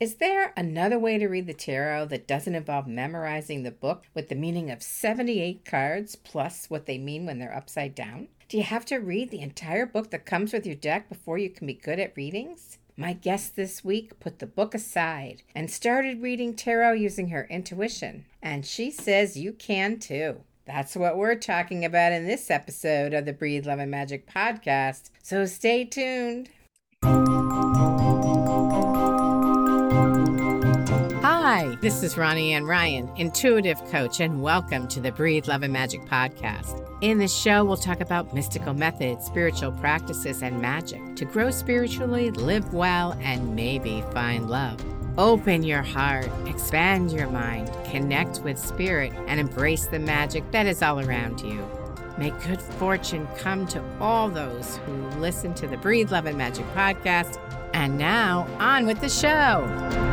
Is there another way to read the tarot that doesn't involve memorizing the book with the meaning of 78 cards plus what they mean when they're upside down? Do you have to read the entire book that comes with your deck before you can be good at readings? My guest this week put the book aside and started reading tarot using her intuition, and she says you can too. That's what we're talking about in this episode of the Breathe Love and Magic podcast. So stay tuned. Hi, this is Ronnie Ann Ryan, intuitive coach, and welcome to the Breathe Love and Magic podcast. In this show, we'll talk about mystical methods, spiritual practices, and magic to grow spiritually, live well, and maybe find love. Open your heart, expand your mind, connect with spirit, and embrace the magic that is all around you. May good fortune come to all those who listen to the Breathe Love and Magic podcast. And now, on with the show.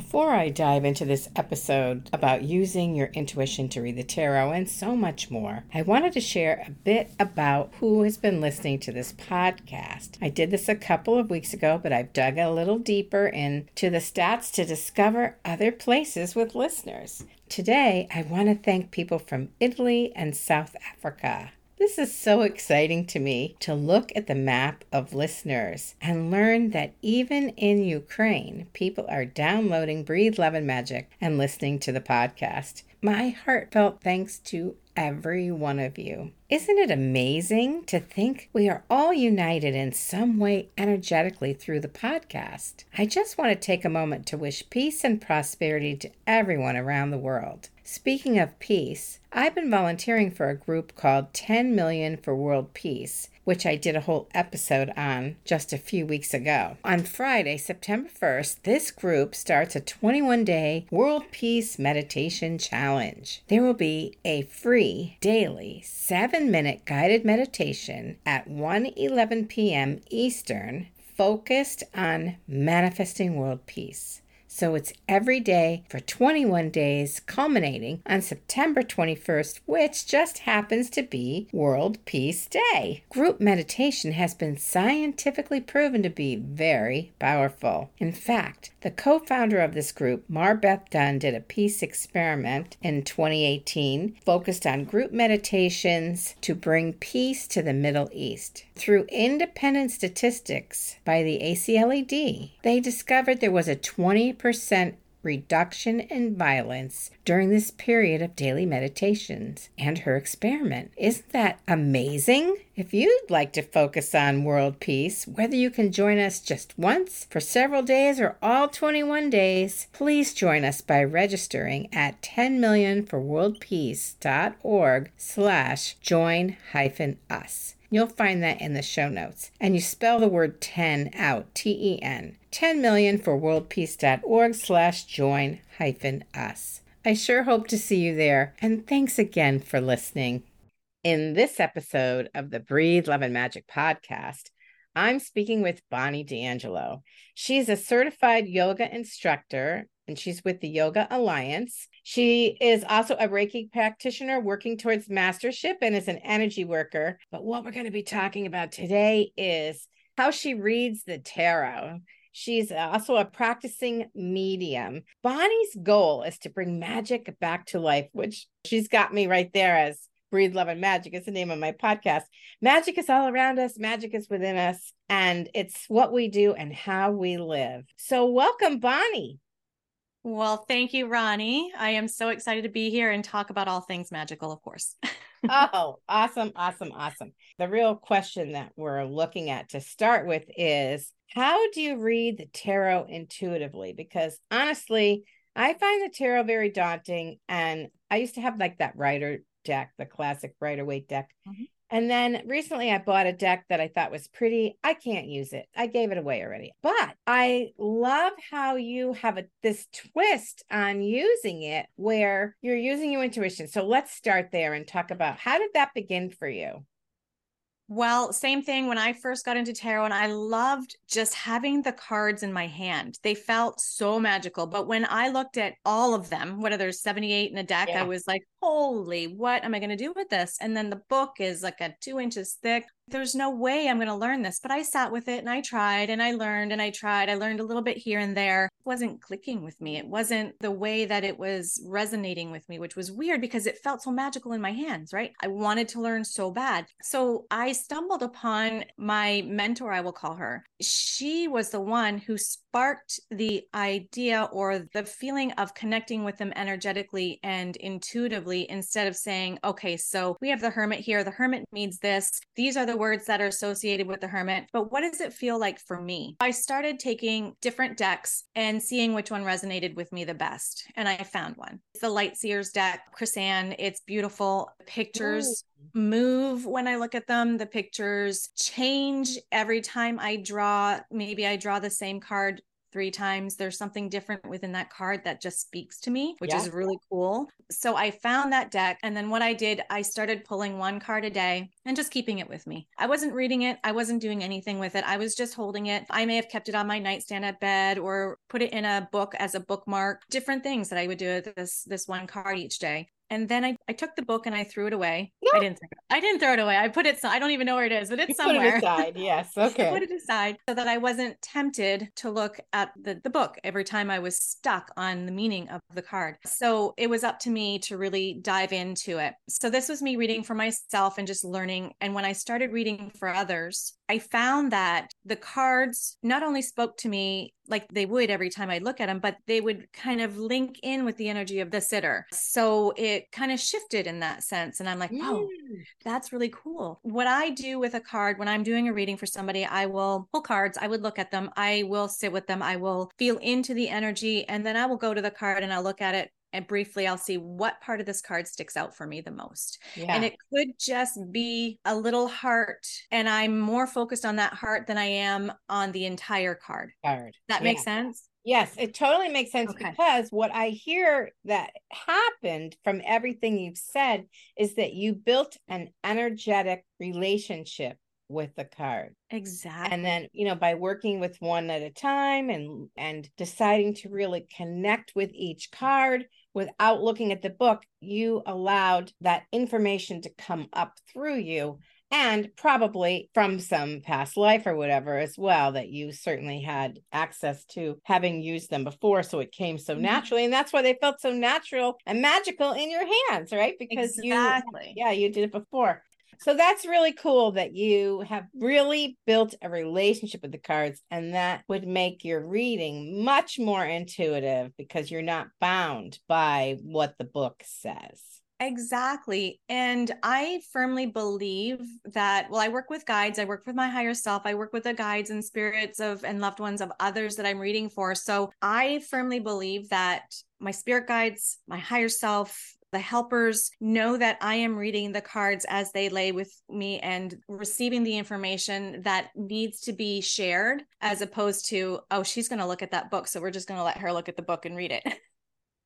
Before I dive into this episode about using your intuition to read the tarot and so much more, I wanted to share a bit about who has been listening to this podcast. I did this a couple of weeks ago, but I've dug a little deeper into the stats to discover other places with listeners. Today, I want to thank people from Italy and South Africa. This is so exciting to me to look at the map of listeners and learn that even in Ukraine, people are downloading Breathe Love and Magic and listening to the podcast. My heartfelt thanks to every one of you. Isn't it amazing to think we are all united in some way energetically through the podcast? I just want to take a moment to wish peace and prosperity to everyone around the world. Speaking of peace, I've been volunteering for a group called 10 Million for World Peace, which I did a whole episode on just a few weeks ago. On Friday, September 1st, this group starts a 21 day World Peace Meditation Challenge. There will be a free daily seven minute guided meditation at 1 11 p.m. Eastern focused on manifesting world peace. So it's every day for 21 days, culminating on September 21st, which just happens to be World Peace Day. Group meditation has been scientifically proven to be very powerful. In fact, the co founder of this group, MarBeth Dunn, did a peace experiment in 2018 focused on group meditations to bring peace to the Middle East. Through independent statistics by the ACLED, they discovered there was a 20 percent reduction in violence during this period of daily meditations and her experiment. Isn't that amazing? If you'd like to focus on world peace, whether you can join us just once for several days or all 21 days, please join us by registering at 10millionforworldpeace.org slash join hyphen us. You'll find that in the show notes. And you spell the word 10 out, T-E-N. 10 million for worldpeace.org slash join hyphen us. I sure hope to see you there. And thanks again for listening. In this episode of the Breathe Love and Magic podcast, I'm speaking with Bonnie D'Angelo. She's a certified yoga instructor and she's with the Yoga Alliance. She is also a Reiki practitioner working towards mastership and is an energy worker. But what we're going to be talking about today is how she reads the tarot. She's also a practicing medium. Bonnie's goal is to bring magic back to life, which she's got me right there as Breathe Love and Magic is the name of my podcast. Magic is all around us, magic is within us, and it's what we do and how we live. So, welcome, Bonnie. Well, thank you, Ronnie. I am so excited to be here and talk about all things magical, of course. oh, awesome, awesome, awesome. The real question that we're looking at to start with is how do you read the tarot intuitively? Because honestly, I find the tarot very daunting. And I used to have like that Rider deck, the classic Rider Waite deck. Mm-hmm. And then recently I bought a deck that I thought was pretty. I can't use it. I gave it away already. But I love how you have a this twist on using it where you're using your intuition. So let's start there and talk about how did that begin for you? Well, same thing when I first got into tarot, and I loved just having the cards in my hand. They felt so magical. But when I looked at all of them, whether there's 78 in a deck, yeah. I was like, holy, what am I going to do with this? And then the book is like a two inches thick. There's no way I'm going to learn this. But I sat with it and I tried and I learned and I tried. I learned a little bit here and there. It wasn't clicking with me. It wasn't the way that it was resonating with me, which was weird because it felt so magical in my hands, right? I wanted to learn so bad. So I stumbled upon my mentor, I will call her. She was the one who sparked the idea or the feeling of connecting with them energetically and intuitively instead of saying, okay, so we have the hermit here. The hermit means this. These are the words that are associated with the hermit. But what does it feel like for me? I started taking different decks and seeing which one resonated with me the best. And I found one. It's the Light Seers deck, Chris-Anne. It's beautiful. Pictures Ooh. move when I look at them. The pictures change every time I draw. Maybe I draw the same card three times. There's something different within that card that just speaks to me, which yeah. is really cool. So I found that deck. And then what I did, I started pulling one card a day and just keeping it with me. I wasn't reading it, I wasn't doing anything with it. I was just holding it. I may have kept it on my nightstand at bed or put it in a book as a bookmark, different things that I would do with this this one card each day and then I, I took the book and I threw it away. No. I didn't throw it, I didn't throw it away. I put it so I don't even know where it is, but it's you somewhere. Put it aside. Yes. Okay. I put it aside so that I wasn't tempted to look at the, the book every time I was stuck on the meaning of the card. So it was up to me to really dive into it. So this was me reading for myself and just learning. And when I started reading for others, I found that the cards not only spoke to me like they would every time I look at them, but they would kind of link in with the energy of the sitter. So it kind of shifted in that sense. And I'm like, oh, that's really cool. What I do with a card when I'm doing a reading for somebody, I will pull cards, I would look at them, I will sit with them, I will feel into the energy, and then I will go to the card and I'll look at it and briefly I'll see what part of this card sticks out for me the most. Yeah. And it could just be a little heart and I'm more focused on that heart than I am on the entire card. Card. That yeah. makes sense? Yes, it totally makes sense okay. because what I hear that happened from everything you've said is that you built an energetic relationship with the card. Exactly. And then, you know, by working with one at a time and and deciding to really connect with each card without looking at the book, you allowed that information to come up through you and probably from some past life or whatever as well that you certainly had access to having used them before so it came so mm-hmm. naturally and that's why they felt so natural and magical in your hands right because exactly. you yeah you did it before so that's really cool that you have really built a relationship with the cards, and that would make your reading much more intuitive because you're not bound by what the book says. Exactly. And I firmly believe that, well, I work with guides, I work with my higher self, I work with the guides and spirits of and loved ones of others that I'm reading for. So I firmly believe that my spirit guides, my higher self, the helpers know that I am reading the cards as they lay with me and receiving the information that needs to be shared, as opposed to, oh, she's going to look at that book. So we're just going to let her look at the book and read it.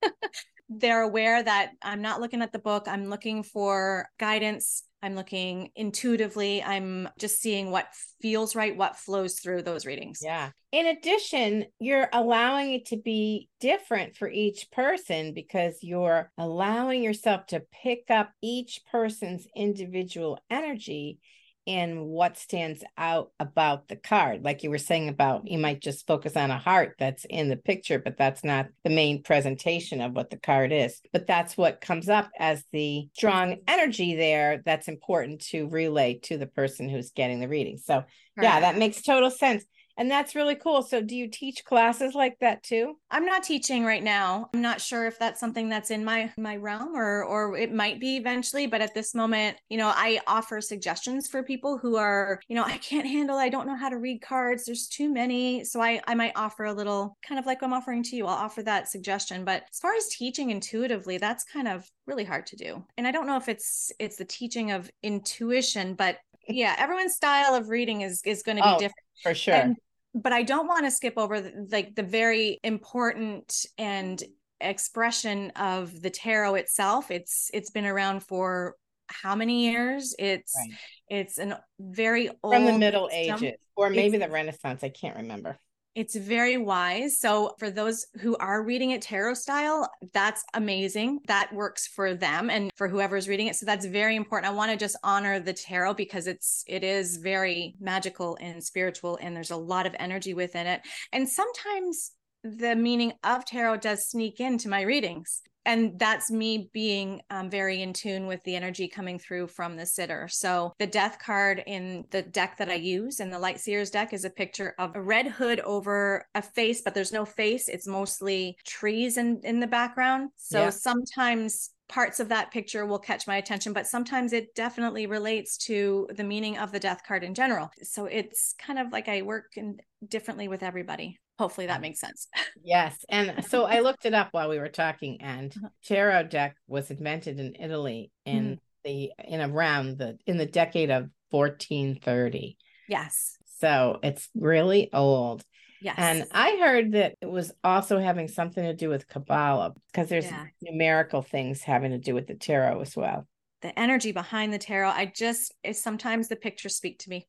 They're aware that I'm not looking at the book, I'm looking for guidance I'm looking intuitively. I'm just seeing what feels right, what flows through those readings. Yeah. In addition, you're allowing it to be different for each person because you're allowing yourself to pick up each person's individual energy in what stands out about the card. Like you were saying about you might just focus on a heart that's in the picture, but that's not the main presentation of what the card is. But that's what comes up as the strong energy there that's important to relay to the person who's getting the reading. So, yeah, that makes total sense. And that's really cool. So, do you teach classes like that too? I'm not teaching right now. I'm not sure if that's something that's in my my realm or or it might be eventually, but at this moment, you know, I offer suggestions for people who are, you know, I can't handle, I don't know how to read cards. There's too many. So I I might offer a little kind of like I'm offering to you. I'll offer that suggestion, but as far as teaching intuitively, that's kind of really hard to do. And I don't know if it's it's the teaching of intuition, but yeah, everyone's style of reading is is going to be oh, different for sure. And, but I don't want to skip over the, like the very important and expression of the tarot itself. It's it's been around for how many years? It's right. it's an very old from the Middle. Ages or maybe the Renaissance. I can't remember. It's very wise. So, for those who are reading it tarot style, that's amazing. That works for them and for whoever's reading it. So, that's very important. I want to just honor the tarot because it's it is very magical and spiritual and there's a lot of energy within it. And sometimes the meaning of tarot does sneak into my readings and that's me being um, very in tune with the energy coming through from the sitter. So the death card in the deck that I use in the Light Seers deck is a picture of a red hood over a face, but there's no face. It's mostly trees in in the background. So yeah. sometimes parts of that picture will catch my attention, but sometimes it definitely relates to the meaning of the death card in general. So it's kind of like I work in, differently with everybody. Hopefully that makes sense. Yes. And so I looked it up while we were talking, and uh-huh. tarot deck was invented in Italy in mm the in around the in the decade of 1430. Yes. So it's really old. Yes. And I heard that it was also having something to do with Kabbalah because there's yeah. numerical things having to do with the tarot as well. The energy behind the tarot, I just sometimes the pictures speak to me.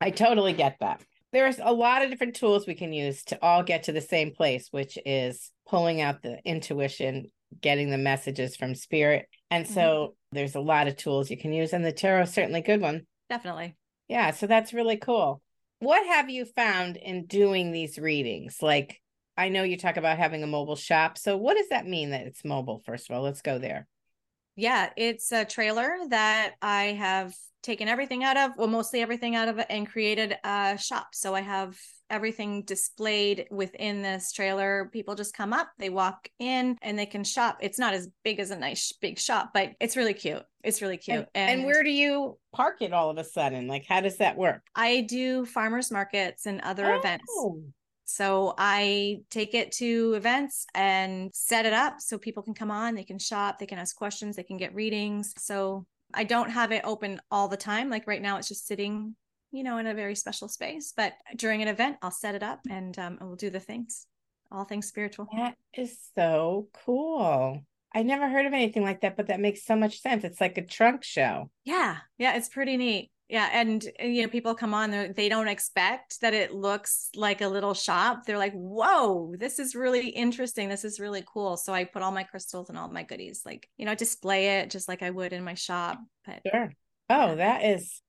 I totally get that there's a lot of different tools we can use to all get to the same place, which is pulling out the intuition, getting the messages from spirit. And so mm-hmm. there's a lot of tools you can use, and the tarot is certainly a good one. Definitely. Yeah. So that's really cool. What have you found in doing these readings? Like, I know you talk about having a mobile shop. So, what does that mean that it's mobile? First of all, let's go there. Yeah, it's a trailer that I have taken everything out of, well, mostly everything out of it, and created a shop. So I have everything displayed within this trailer. People just come up, they walk in, and they can shop. It's not as big as a nice big shop, but it's really cute. It's really cute. And, and, and where do you park it all of a sudden? Like, how does that work? I do farmers markets and other oh. events. So I take it to events and set it up so people can come on, they can shop, they can ask questions, they can get readings. So I don't have it open all the time. Like right now, it's just sitting, you know, in a very special space. But during an event, I'll set it up and um, we'll do the things, all things spiritual. That is so cool. I never heard of anything like that, but that makes so much sense. It's like a trunk show. Yeah. Yeah. It's pretty neat yeah and you know people come on they don't expect that it looks like a little shop. They're like whoa this is really interesting. This is really cool. So i put all my crystals and all my goodies like you know display it just like i would in my shop but sure. Oh yeah. that is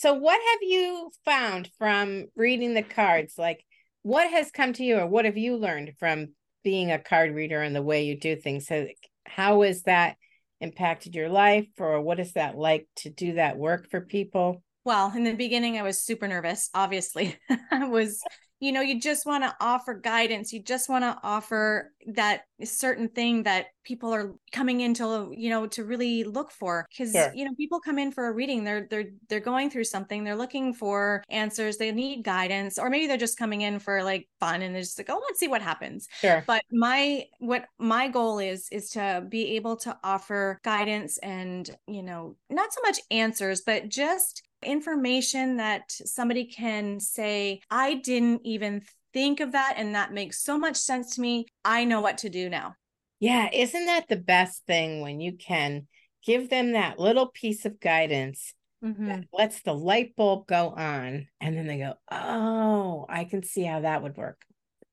so what have you found from reading the cards? Like what has come to you or what have you learned from being a card reader and the way you do things? So how is that impacted your life or what is that like to do that work for people? Well, in the beginning, I was super nervous. Obviously, I was, you know, you just want to offer guidance. You just want to offer that certain thing that people are coming into, you know, to really look for. Because sure. you know, people come in for a reading. They're they're they're going through something. They're looking for answers. They need guidance, or maybe they're just coming in for like fun and they're just like, oh, let's see what happens. Sure. But my what my goal is is to be able to offer guidance and you know, not so much answers, but just information that somebody can say, I didn't even think of that. And that makes so much sense to me. I know what to do now. Yeah. Isn't that the best thing when you can give them that little piece of guidance mm-hmm. that lets the light bulb go on? And then they go, Oh, I can see how that would work.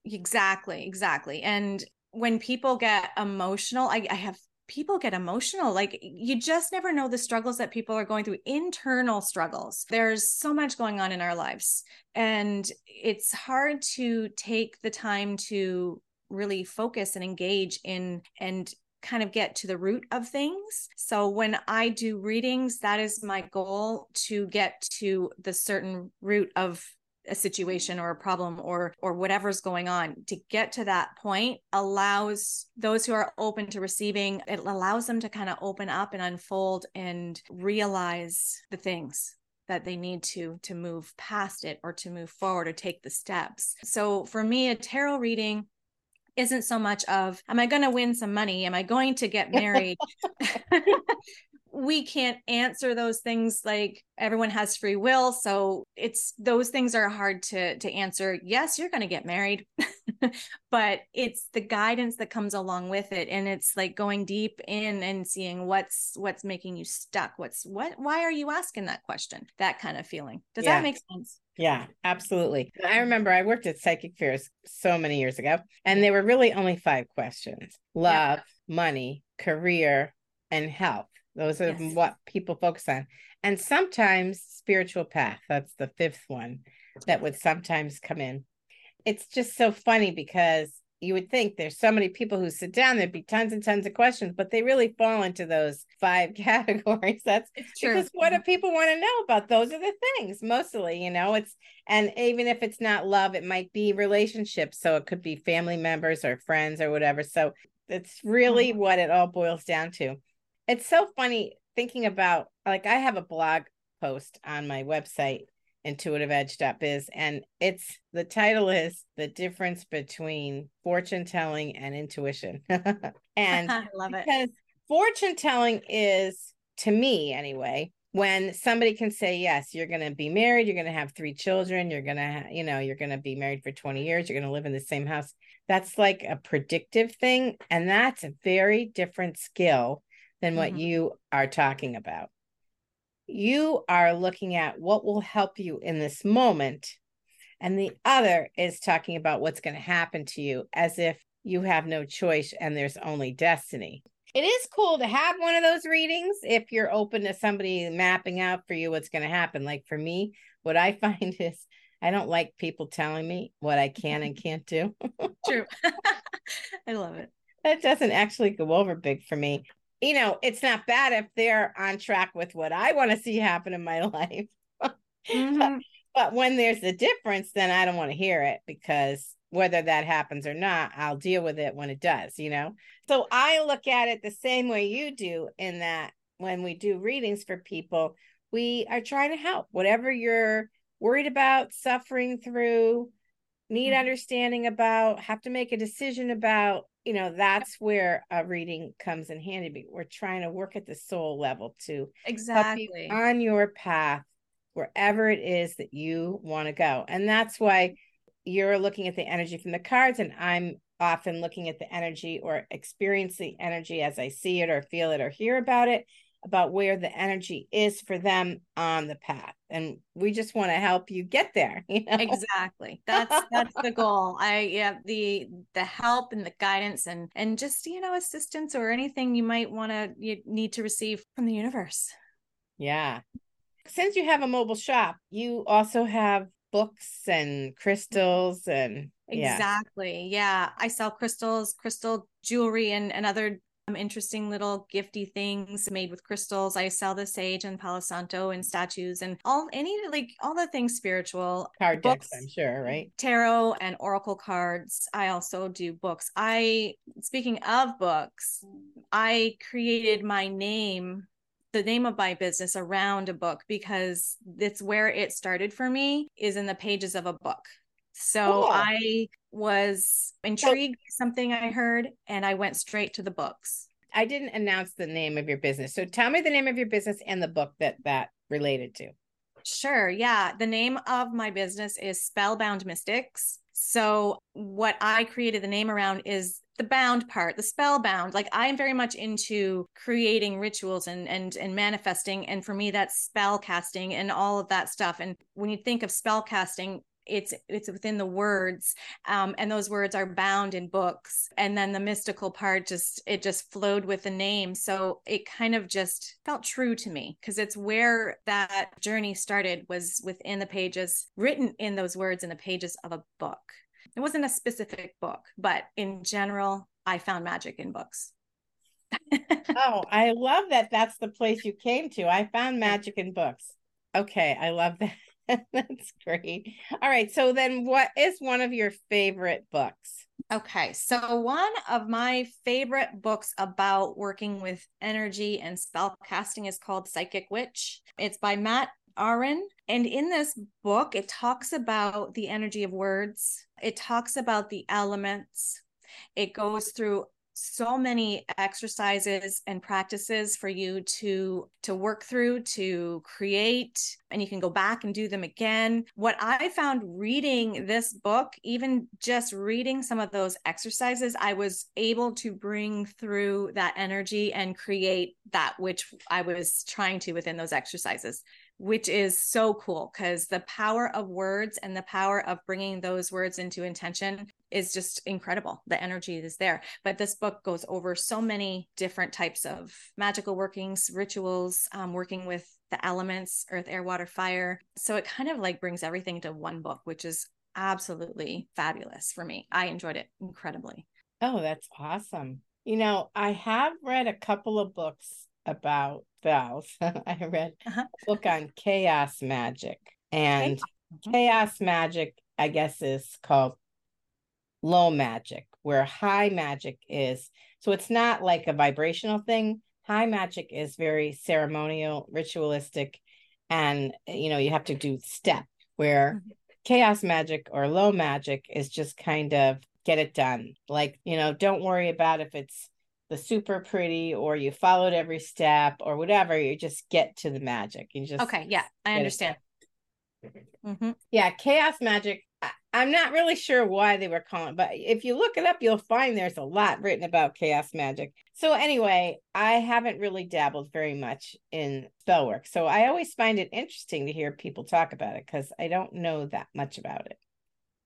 Exactly. Exactly. And when people get emotional, I, I have people get emotional. Like you just never know the struggles that people are going through, internal struggles. There's so much going on in our lives. And it's hard to take the time to really focus and engage in and kind of get to the root of things. So when I do readings, that is my goal to get to the certain root of a situation or a problem or or whatever's going on to get to that point allows those who are open to receiving it allows them to kind of open up and unfold and realize the things that they need to to move past it or to move forward or take the steps. So for me a tarot reading isn't so much of am i going to win some money? Am i going to get married we can't answer those things like everyone has free will so it's those things are hard to to answer yes you're going to get married but it's the guidance that comes along with it and it's like going deep in and seeing what's what's making you stuck what's what why are you asking that question that kind of feeling does yeah. that make sense Yeah, absolutely. I remember I worked at Psychic Fairs so many years ago, and there were really only five questions love, yeah. money, career, and health. Those are yes. what people focus on. And sometimes spiritual path. That's the fifth one that would sometimes come in. It's just so funny because you would think there's so many people who sit down, there'd be tons and tons of questions, but they really fall into those five categories. That's it's true. Because what do people want to know about? Those are the things mostly, you know, it's, and even if it's not love, it might be relationships. So it could be family members or friends or whatever. So it's really mm-hmm. what it all boils down to. It's so funny thinking about, like, I have a blog post on my website intuitiveedge.biz and it's the title is the difference between fortune telling and intuition. And i love it. because fortune telling is to me anyway when somebody can say yes you're going to be married you're going to have three children you're going to ha- you know you're going to be married for 20 years you're going to live in the same house that's like a predictive thing and that's a very different skill than what mm-hmm. you are talking about you are looking at what will help you in this moment. And the other is talking about what's going to happen to you as if you have no choice and there's only destiny. It is cool to have one of those readings if you're open to somebody mapping out for you what's going to happen. Like for me, what I find is I don't like people telling me what I can and can't do. True. I love it. That doesn't actually go over big for me you know, it's not bad if they're on track with what I want to see happen in my life. mm-hmm. but, when there's a difference, then I don't want to hear it because whether that happens or not, I'll deal with it when it does, you know? So I look at it the same way you do, in that when we do readings for people, we are trying to help whatever you're worried about, suffering through, need mm-hmm. understanding about, have to make a decision about, you know that's where a reading comes in handy we're trying to work at the soul level to exactly. on your path wherever it is that you want to go. And that's why you're looking at the energy from the cards and i'm often looking at the energy or experience the energy as i see it or feel it or hear about it about where the energy is for them on the path. And we just want to help you get there you know? exactly. That's that's the goal. I yeah the the help and the guidance and and just you know assistance or anything you might want to you need to receive from the universe. Yeah. Since you have a mobile shop you also have books and crystals and exactly. Yeah. yeah. I sell crystals crystal jewelry and, and other interesting little gifty things made with crystals. I sell the sage and Palo Santo and statues and all any like all the things spiritual. Card books, decks, I'm sure, right? Tarot and oracle cards. I also do books. I speaking of books, I created my name the name of my business around a book because it's where it started for me is in the pages of a book. So cool. I was intrigued by something I heard and I went straight to the books. I didn't announce the name of your business. So tell me the name of your business and the book that that related to. Sure. Yeah. The name of my business is Spellbound Mystics. So, what I created the name around is the bound part, the spellbound. Like I am very much into creating rituals and and and manifesting. And for me, that's spell casting and all of that stuff. And when you think of spell casting, it's it's within the words um, and those words are bound in books. And then the mystical part just it just flowed with the name. So it kind of just felt true to me because it's where that journey started was within the pages written in those words in the pages of a book. It wasn't a specific book but in general i found magic in books. Oh i love that that's the place you came to. I found magic in books. Okay i love that That's great. All right. So then what is one of your favorite books? Okay. So one of my favorite books about working with energy and spell casting is called Psychic Witch. It's by Mat Auryn. And in this book, it talks about the energy of words. It talks about the elements. It goes through so many exercises and practices for you to to work through to create and you can go back and do them again. What i found reading this book even just reading some of those exercises i was able to bring through that energy and create that which i was trying to within those exercises which is so cool because the power of words and the power of bringing those words into intention is just incredible. The energy is there. But this book goes over so many different types of magical workings, rituals, um, working with the elements earth, air, water, fire. So it kind of like brings everything to one book, which is absolutely fabulous for me. I enjoyed it incredibly. Oh, that's awesome. You know, I have read a couple of books about spells. I read uh-huh. a book on chaos magic, and mm-hmm. chaos magic, I guess, is called low magic, where high magic is. So it's not like a vibrational thing. High magic is very ceremonial, ritualistic, and you know, you have to do step where mm-hmm. chaos magic or low magic is just kind of get it done. Like, you know, don't worry about if it's the super pretty or you followed every step or whatever. You just get to the magic. You just Okay, yeah, I understand. Mm-hmm. Yeah, chaos magic. I, am not really sure why they were calling, but if you look it up, you'll find there's a lot written about chaos magic. So anyway, I haven't really dabbled very much in spell work, so I always find it interesting to hear people talk about it because I don't know that much about it.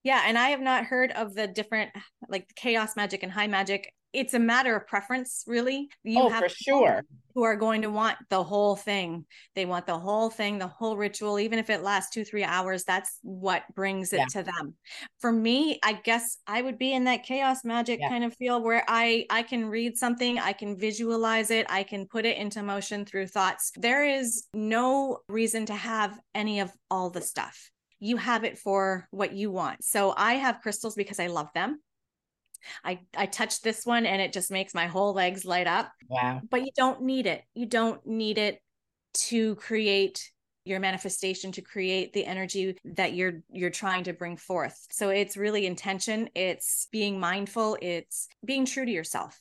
Yeah, and I have not heard of the different like chaos magic and high magic it's a matter of preference, really. You oh, have for sure. Who are going to want the whole thing? They want the whole thing, the whole ritual, even if it lasts two, three hours. That's what brings it yeah. to them. For me, I guess I would be in that chaos magic yeah. kind of feel where I I can read something, I can visualize it, I can put it into motion through thoughts. There is no reason to have any of all the stuff you have it for what you want. So I have crystals because I love them. I I touch this one and it just makes my whole legs light up. Wow. But you don't need it. You don't need it to create your manifestation to create the energy that you're you're trying to bring forth. So it's really intention, it's being mindful, it's being true to yourself.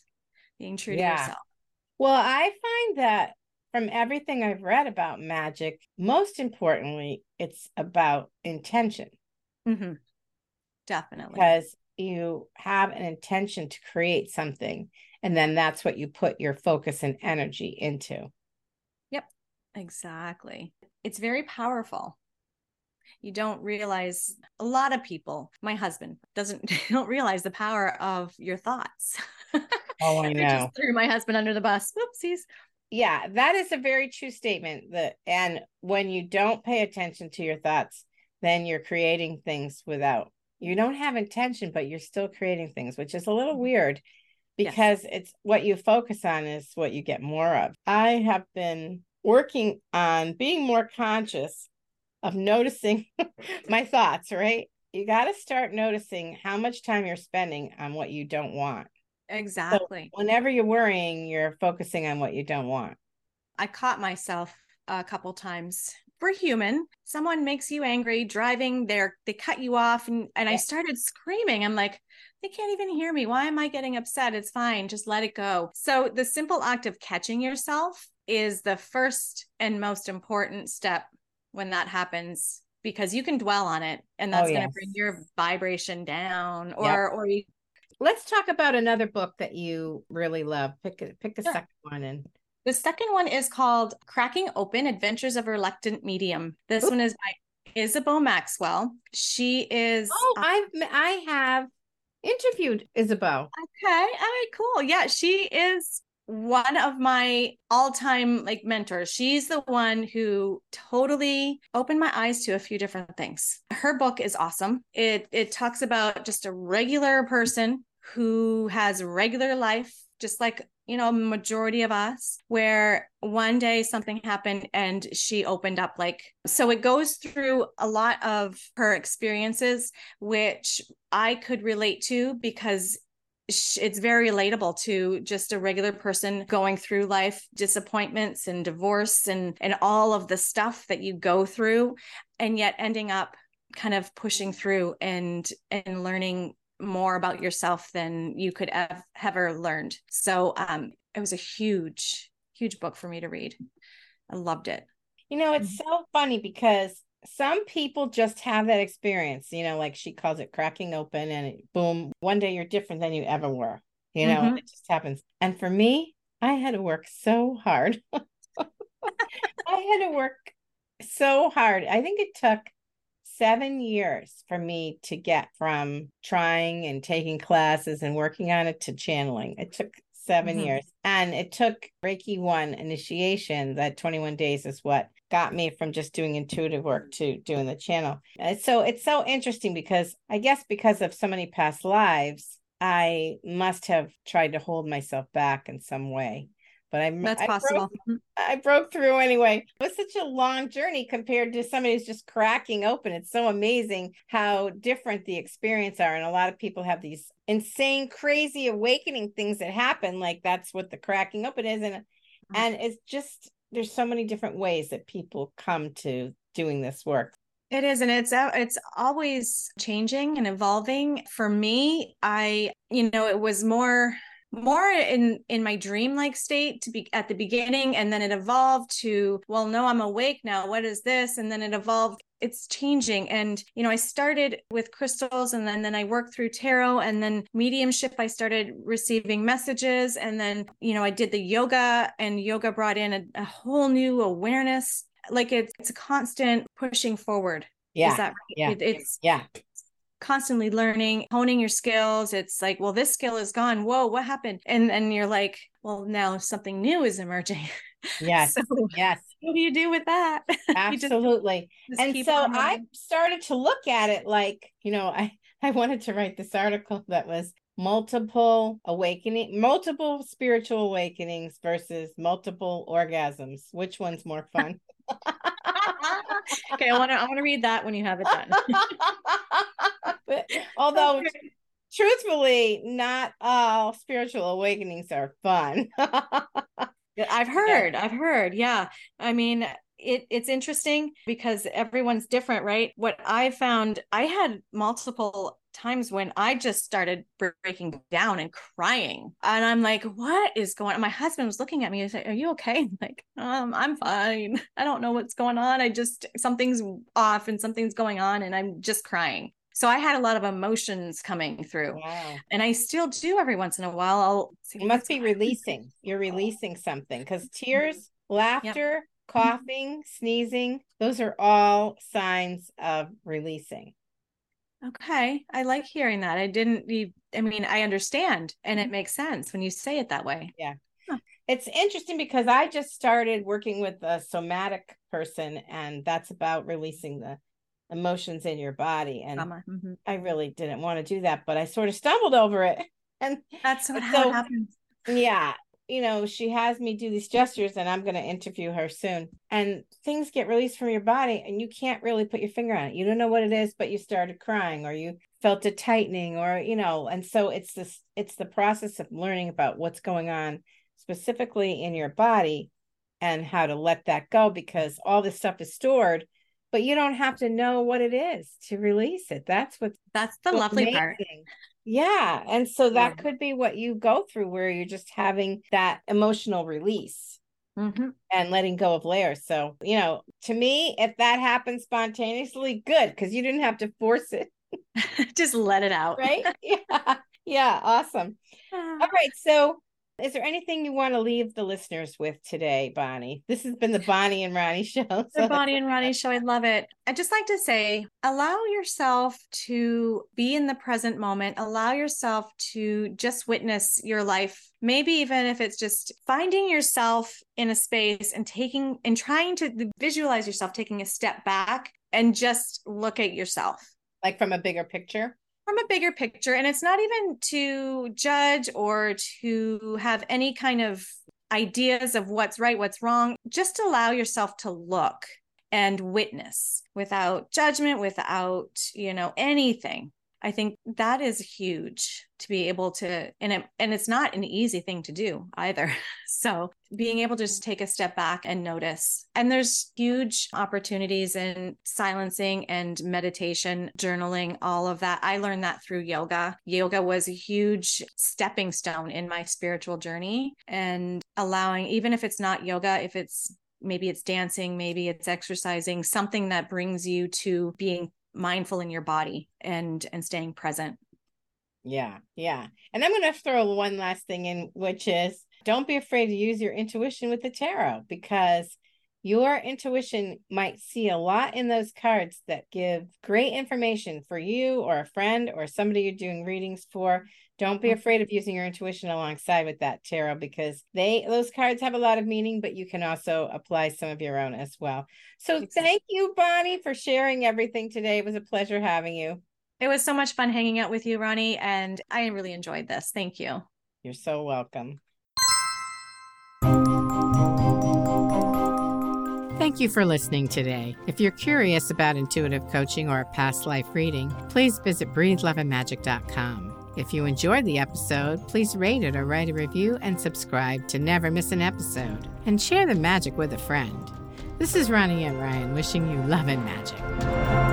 Being true yeah. to yourself. Well, I find that from everything I've read about magic, most importantly, it's about intention. Mm-hmm. Definitely. Because you have an intention to create something and then that's what you put your focus and energy into. Yep exactly. It's very powerful. You don't realize a lot of people my husband doesn't don't realize the power of your thoughts. Oh i know. threw my husband under the bus. Whoopsies yeah that is a very true statement that and when you don't pay attention to your thoughts then you're creating things without you don't have intention but you're still creating things which is a little mm-hmm. weird because yes. it's what you focus on is what you get more of. I have been working on being more conscious of noticing my thoughts right? You got to start noticing how much time you're spending on what you don't want. Exactly. so whenever you're worrying you're focusing on what you don't want. I caught myself a couple times we're human. Someone makes you angry driving, they're they cut you off and and yeah. I started screaming. I'm like, they can't even hear me. Why am I getting upset? It's fine. Just let it go. So the simple act of catching yourself is the first and most important step when that happens because you can dwell on it and oh, that's oh, going to bring your vibration down or yep. or you Let's talk about another book that you really love. Pick a pick a sure. second one and the second one is called Cracking Open Adventures of a Reluctant Medium. This one is by Isabeau Maxwell. She is Oh, uh, I've I have interviewed Isabeau. Okay. All right, cool. Yeah, she is one of my all-time like mentors. She's the one who totally opened my eyes to a few different things. Her book is awesome. It it talks about just a regular person who has regular life just like you know majority of us where one day something happened and she opened up like so it goes through a lot of her experiences which i could relate to because it's very relatable to just a regular person going through life disappointments and divorce and and all of the stuff that you go through and yet ending up kind of pushing through and and learning more about yourself than you could have ever learned. So um, it was a huge, huge book for me to read. I loved it. You know, it's mm-hmm. so funny because some people just have that experience, you know, like she calls it cracking open and it, boom, one day you're different than you ever were, you know, mm-hmm. it just happens. And for me, I had to work so hard. I had to work so hard. I think it took seven years for me to get from trying and taking classes and working on it to channeling. It took 7 mm-hmm. years. And it took Reiki 1 initiation, that 21 days is what got me from just doing intuitive work to doing the channel. And so it's so interesting because I guess because of so many past lives, I must have tried to hold myself back in some way but I that's I possible. Broke, mm-hmm. I broke through anyway. It was such a long journey compared to somebody who's just cracking open. It's so amazing how different the experience are, and a lot of people have these insane, crazy awakening things that happen. Like that's what the cracking open is, and mm-hmm. and it's just there's so many different ways that people come to doing this work. It is, and it's uh, it's always changing and evolving. For me, I you know it was more more in in my dreamlike state to be at the beginning and then it evolved to well no i'm awake now. What is this? And then it evolved. It's changing. And you know i started with crystals and then then i worked through tarot and then mediumship i started receiving messages. And then you know i did the yoga and yoga brought in a, a whole new awareness. Like it's, it's a constant pushing forward. Yeah. Is that right? Yeah. It, it's yeah constantly learning, honing your skills. It's like, well, this skill is gone. Whoa, what happened? And and you're like, well, now something new is emerging. Yes. so yes. What do you do with that? Absolutely. just, just and so I started to look at it like, you know, I I wanted to write this article that was multiple awakening multiple spiritual awakenings versus multiple orgasms which one's more fun okay i want to i want to read that when you have it done but, although okay. truthfully not all spiritual awakenings are fun i've heard yeah. i've heard yeah i mean it, it's interesting because everyone's different, right? What I found, I had multiple times when I just started breaking down and crying. And I'm like, what is going on? My husband was looking at me and said, Are you okay? I'm like, um, I'm fine. I don't know what's going on. I just something's off and something's going on and I'm just crying. So I had a lot of emotions coming through. Wow. And I still do every once in a while. I'll you must be releasing. You're releasing something because tears, laughter, yep. Coughing, sneezing, those are all signs of releasing. Okay. I like hearing that. I didn't I mean, I understand and it mm-hmm. makes sense when you say it that way. Yeah. Huh. It's interesting because I just started working with a somatic person and that's about releasing the emotions in your body and mm-hmm. I really didn't want to do that, but I sort of stumbled over it. And that's what so, happens. Yeah you know, she has me do these gestures and I'm going to interview her soon. And things get released from your body and you can't really put your finger on it. You don't know what it is, but you started crying or you felt a tightening or, you know, and so it's this, it's the process of learning about what's going on specifically in your body and how to let that go because all this stuff is stored but you don't have to know what it is to release it that's what that's the lovely part yeah. And so that yeah. could be what you go through where you're just having that emotional release. Mm-hmm. and letting go of layers. So, you know, to me, if that happens spontaneously, good because you didn't have to force it. Just let it out. Right? Yeah. Yeah. Awesome. All right. So, is there anything you want to leave the listeners with today, Bonnie? This has been the Bonnie and Ronnie show. So. The Bonnie and Ronnie show. I love it. I'd just like to say allow yourself to be in the present moment, allow yourself to just witness your life. Maybe even if it's just finding yourself in a space and taking and trying to visualize yourself taking a step back and just look at yourself. Like from a bigger picture? From a bigger picture and it's not even to judge or to have any kind of ideas of what's right what's wrong. Just allow yourself to look and witness without judgment without you know anything I think that is huge to be able to and it and it's not an easy thing to do either. So being able to just take a step back and notice. And there's huge opportunities in silencing and meditation, journaling, all of that. I learned that through yoga. Yoga was a huge stepping stone in my spiritual journey and allowing even if it's not yoga, if it's maybe it's dancing, maybe it's exercising, something that brings you to being mindful in your body and and staying present yeah yeah and i'm going to throw one last thing in which is don't be afraid to use your intuition with the tarot because your intuition might see a lot in those cards that give great information for you or a friend or somebody you're doing readings for. Don't be Mm-hmm. afraid of using your intuition alongside with that tarot because they those cards have a lot of meaning, but you can also apply some of your own as well. So Exactly. thank you, Bonnie, for sharing everything today. It was a pleasure having you. It was so much fun hanging out with you, Ronnie, and I really enjoyed this. Thank you. You're so welcome. Thank you for listening today. If you're curious about intuitive coaching or a past life reading, please visit breatheloveandmagic.com. If you enjoyed the episode, please rate it or write a review and subscribe to never miss an episode. And share the magic with a friend. This is Ronnie and Ryan wishing you love and magic.